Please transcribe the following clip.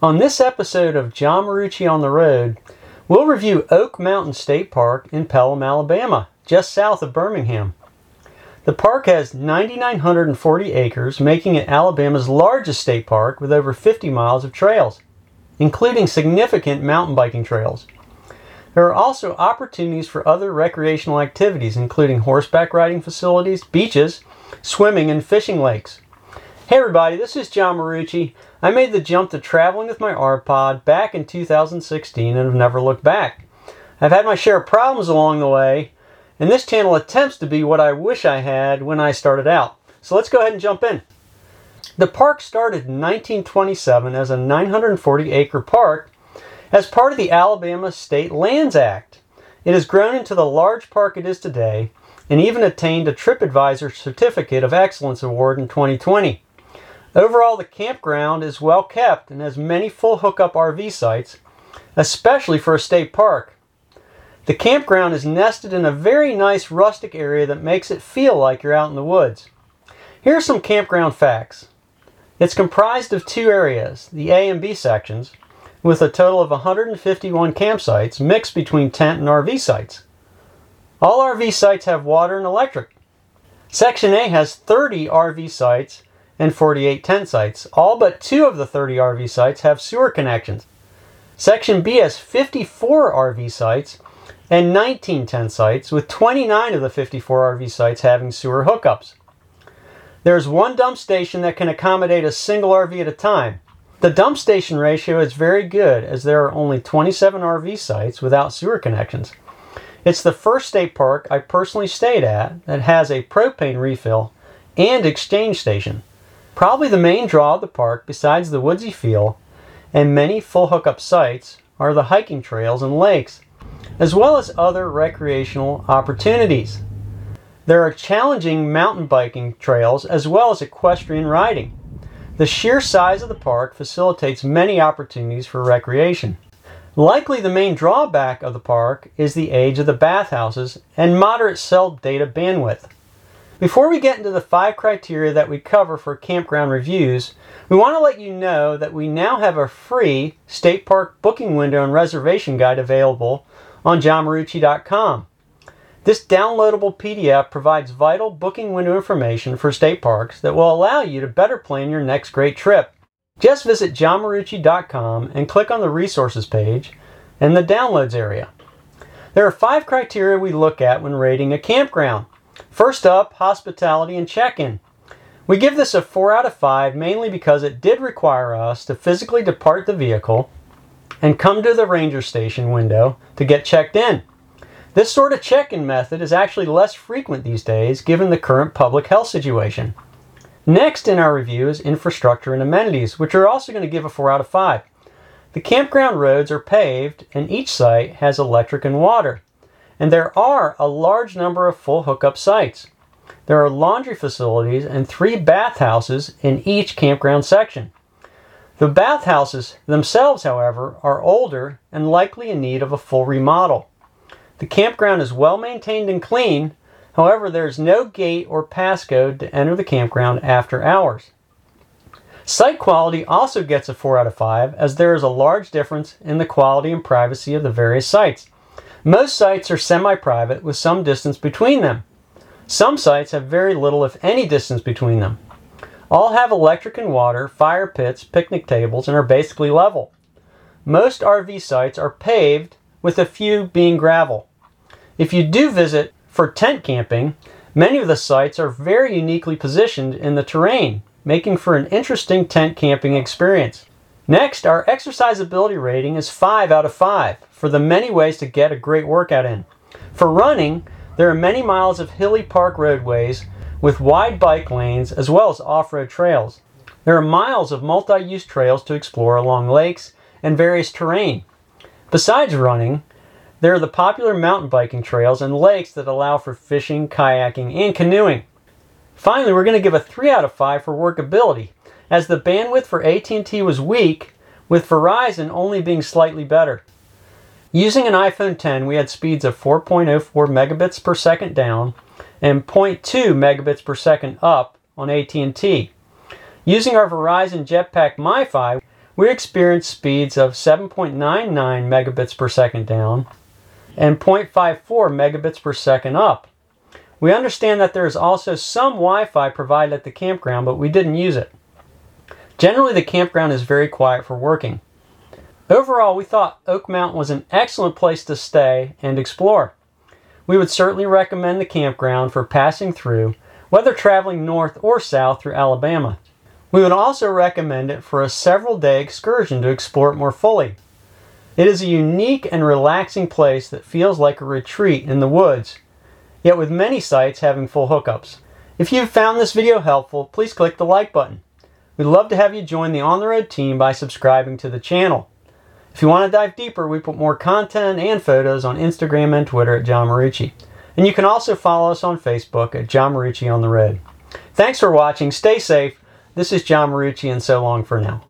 On this episode of John Marucci on the Road, we'll review Oak Mountain State Park in Pelham, Alabama, just south of Birmingham. The park has 9,940 acres, making it Alabama's largest state park with over 50 miles of trails, including significant mountain biking trails. There are also opportunities for other recreational activities, including horseback riding facilities, beaches, swimming, and fishing lakes. Hey everybody, this is John Marucci. I made the jump to traveling with my RPod back in 2016 and have never looked back. I've had my share of problems along the way, and this channel attempts to be what I wish I had when I started out. So let's go ahead and jump in. The park started in 1927 as a 940 acre park as part of the Alabama State Lands Act. It has grown into the large park it is today and even attained a TripAdvisor Certificate of Excellence Award in 2020. Overall, the campground is well kept and has many full hookup RV sites, especially for a state park. The campground is nested in a very nice rustic area that makes it feel like you're out in the woods. Here are some campground facts. It's comprised of two areas, the A and B sections, with a total of 151 campsites mixed between tent and RV sites. All RV sites have water and electric. Section A has 30 RV sites and 48 tent sites. All but two of the 30 RV sites have sewer connections. Section B has 54 RV sites and 19 tent sites, with 29 of the 54 RV sites having sewer hookups. There's one dump station that can accommodate a single RV at a time. The dump station ratio is very good as there are only 27 RV sites without sewer connections. It's the first state park I personally stayed at that has a propane refill and exchange station. Probably the main draw of the park, besides the woodsy feel and many full hookup sites, are the hiking trails and lakes as well as other recreational opportunities. There are challenging mountain biking trails as well as equestrian riding. The sheer size of the park facilitates many opportunities for recreation. Likely the main drawback of the park is the age of the bathhouses and moderate cell data bandwidth. Before we get into the five criteria that we cover for campground reviews, we want to let you know that we now have a free state park booking window and reservation guide available on johnmarucci.com. This downloadable PDF provides vital booking window information for state parks that will allow you to better plan your next great trip. Just visit johnmarucci.com and click on the resources page and the downloads area. There are five criteria we look at when rating a campground. First up, hospitality and check in. We give this a 4 out of 5 mainly because it did require us to physically depart the vehicle and come to the ranger station window to get checked in. This sort of check in method is actually less frequent these days given the current public health situation. Next in our review is infrastructure and amenities, which are also going to give a 4 out of 5. The campground roads are paved and each site has electric and water. And there are a large number of full hookup sites. There are laundry facilities and three bathhouses in each campground section. The bathhouses themselves, however, are older and likely in need of a full remodel. The campground is well maintained and clean, however, there is no gate or passcode to enter the campground after hours. Site quality also gets a 4 out of 5 as there is a large difference in the quality and privacy of the various sites. Most sites are semi private with some distance between them. Some sites have very little, if any, distance between them. All have electric and water, fire pits, picnic tables, and are basically level. Most RV sites are paved, with a few being gravel. If you do visit for tent camping, many of the sites are very uniquely positioned in the terrain, making for an interesting tent camping experience. Next, our exercisability rating is 5 out of 5 for the many ways to get a great workout in. For running, there are many miles of hilly park roadways with wide bike lanes as well as off road trails. There are miles of multi use trails to explore along lakes and various terrain. Besides running, there are the popular mountain biking trails and lakes that allow for fishing, kayaking, and canoeing. Finally, we're going to give a 3 out of 5 for workability, as the bandwidth for AT&T was weak, with Verizon only being slightly better. Using an iPhone 10, we had speeds of 4.04 megabits per second down and 0.2 megabits per second up on AT&T. Using our Verizon Jetpack MiFi, we experienced speeds of 7.99 megabits per second down and 0.54 megabits per second up. We understand that there is also some Wi-Fi provided at the campground, but we didn't use it. Generally, the campground is very quiet for working. Overall, we thought Oak Mountain was an excellent place to stay and explore. We would certainly recommend the campground for passing through, whether traveling north or south through Alabama. We would also recommend it for a several day excursion to explore it more fully. It is a unique and relaxing place that feels like a retreat in the woods, yet with many sites having full hookups. If you've found this video helpful, please click the like button. We'd love to have you join the On the Road team by subscribing to the channel. If you want to dive deeper, we put more content and photos on Instagram and Twitter at John Marucci. And you can also follow us on Facebook at John Marucci on the Road. Thanks for watching. Stay safe. This is John Marucci, and so long for now.